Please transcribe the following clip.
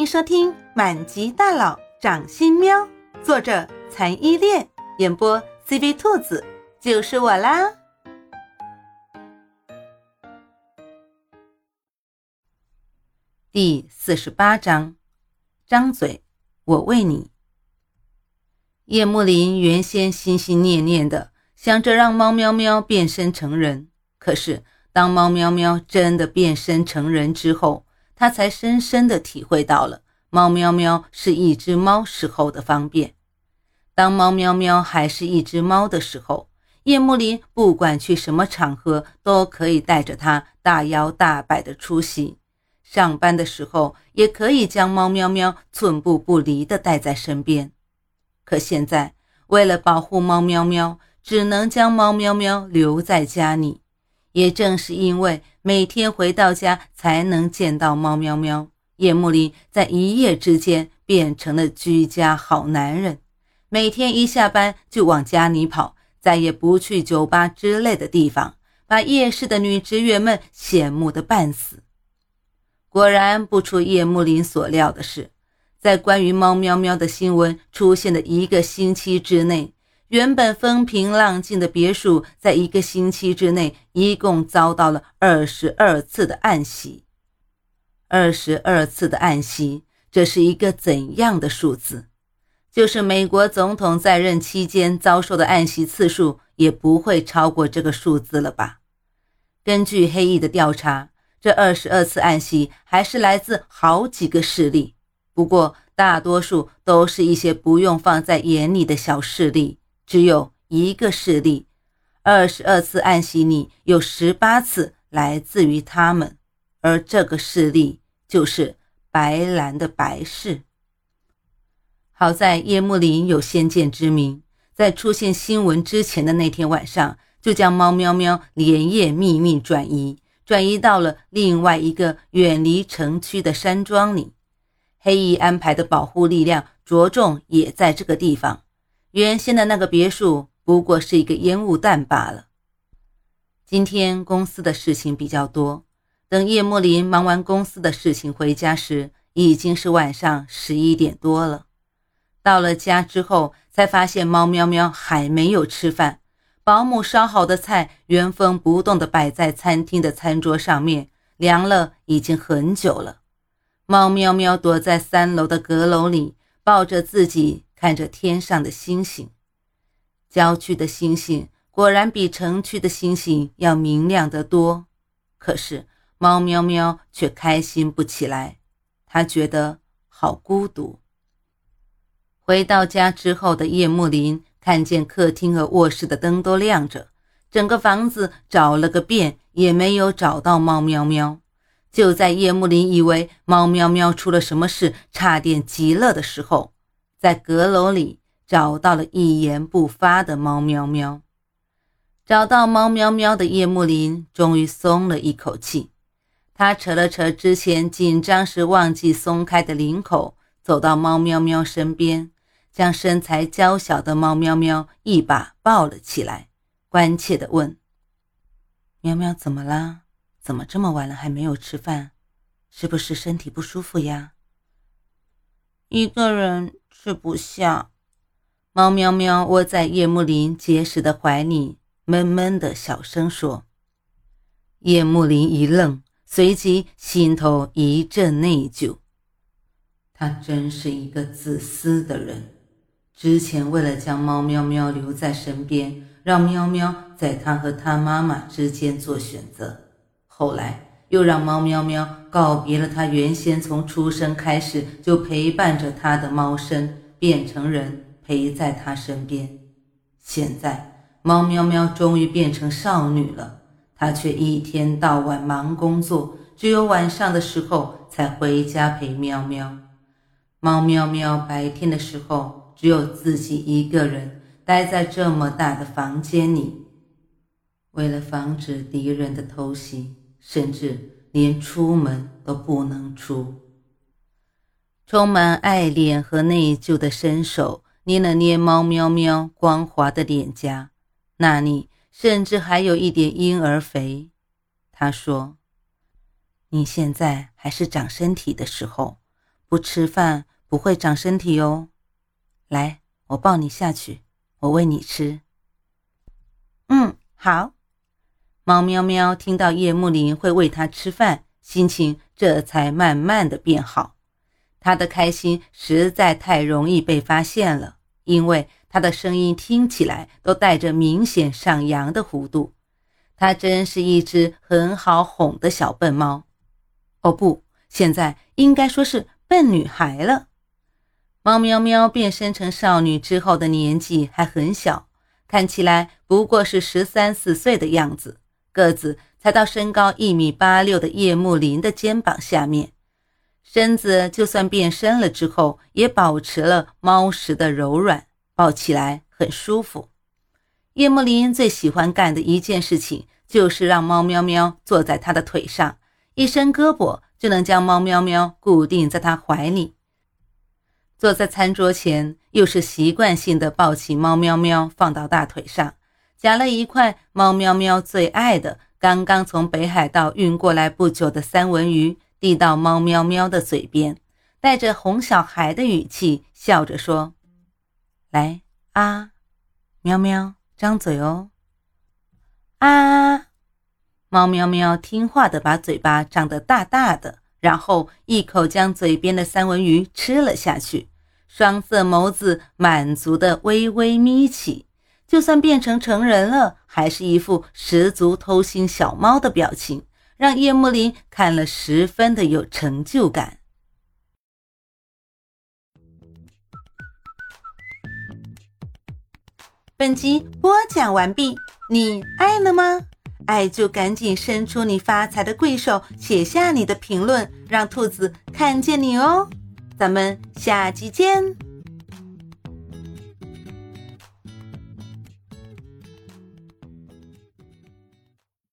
迎收听《满级大佬掌心喵》，作者残依恋，演播 CV 兔子，就是我啦。第四十八章，张嘴，我喂你。叶幕林原先心心念念的想着让猫喵喵变身成人，可是当猫喵喵真的变身成人之后，他才深深地体会到了猫喵喵是一只猫时候的方便。当猫喵喵还是一只猫的时候，叶幕林不管去什么场合都可以带着它大摇大摆的出席，上班的时候也可以将猫喵喵寸步不离地带在身边。可现在，为了保护猫喵喵，只能将猫喵喵留在家里。也正是因为每天回到家才能见到猫喵喵，叶幕林在一夜之间变成了居家好男人。每天一下班就往家里跑，再也不去酒吧之类的地方，把夜市的女职员们羡慕的半死。果然不出叶幕林所料的是，在关于猫喵喵的新闻出现的一个星期之内。原本风平浪静的别墅，在一个星期之内，一共遭到了二十二次的暗袭。二十二次的暗袭，这是一个怎样的数字？就是美国总统在任期间遭受的暗袭次数，也不会超过这个数字了吧？根据黑翼的调查，这二十二次暗袭还是来自好几个势力，不过大多数都是一些不用放在眼里的小势力。只有一个势力，二十二次暗袭里有十八次来自于他们，而这个势力就是白兰的白氏。好在叶幕林有先见之明，在出现新闻之前的那天晚上，就将猫喵喵连夜秘密转移，转移到了另外一个远离城区的山庄里。黑衣安排的保护力量着重也在这个地方。原先的那个别墅不过是一个烟雾弹罢了。今天公司的事情比较多，等叶幕林忙完公司的事情回家时，已经是晚上十一点多了。到了家之后，才发现猫喵喵还没有吃饭，保姆烧好的菜原封不动地摆在餐厅的餐桌上面，凉了已经很久了。猫喵喵躲在三楼的阁楼里，抱着自己。看着天上的星星，郊区的星星果然比城区的星星要明亮得多。可是猫喵喵却开心不起来，它觉得好孤独。回到家之后的叶幕林看见客厅和卧室的灯都亮着，整个房子找了个遍也没有找到猫喵喵。就在叶幕林以为猫喵喵出了什么事，差点急了的时候。在阁楼里找到了一言不发的猫喵喵，找到猫喵喵的叶幕林终于松了一口气。他扯了扯之前紧张时忘记松开的领口，走到猫喵喵身边，将身材娇小的猫喵喵一把抱了起来，关切地问：“喵喵，怎么啦？怎么这么晚了还没有吃饭？是不是身体不舒服呀？”一个人。吃不下，猫喵喵窝在叶幕林结实的怀里，闷闷的小声说。叶幕林一愣，随即心头一阵内疚。他真是一个自私的人。之前为了将猫喵喵留在身边，让喵喵在他和他妈妈之间做选择，后来。又让猫喵喵告别了他原先从出生开始就陪伴着他的猫身，变成人陪在他身边。现在猫喵喵终于变成少女了，她却一天到晚忙工作，只有晚上的时候才回家陪喵喵。猫喵喵白天的时候只有自己一个人待在这么大的房间里，为了防止敌人的偷袭。甚至连出门都不能出。充满爱恋和内疚的伸手捏了捏猫喵喵光滑的脸颊，那里甚至还有一点婴儿肥。他说：“你现在还是长身体的时候，不吃饭不会长身体哦。来，我抱你下去，我喂你吃。嗯，好。猫喵喵听到叶幕林会喂它吃饭，心情这才慢慢的变好。它的开心实在太容易被发现了，因为它的声音听起来都带着明显上扬的弧度。它真是一只很好哄的小笨猫。哦不，现在应该说是笨女孩了。猫喵喵变身成少女之后的年纪还很小，看起来不过是十三四岁的样子。个子才到身高一米八六的叶幕林的肩膀下面，身子就算变身了之后，也保持了猫时的柔软，抱起来很舒服。叶幕林最喜欢干的一件事情，就是让猫喵喵坐在他的腿上，一伸胳膊就能将猫喵喵固定在他怀里。坐在餐桌前，又是习惯性的抱起猫喵喵放到大腿上。夹了一块猫喵喵最爱的、刚刚从北海道运过来不久的三文鱼，递到猫喵喵的嘴边，带着哄小孩的语气笑着说：“来啊，喵喵，张嘴哦。”啊，猫喵喵听话的把嘴巴张得大大的，然后一口将嘴边的三文鱼吃了下去，双色眸子满足的微微眯起。就算变成成人了，还是一副十足偷心小猫的表情，让叶幕林看了十分的有成就感。本集播讲完毕，你爱了吗？爱就赶紧伸出你发财的贵手，写下你的评论，让兔子看见你哦。咱们下集见。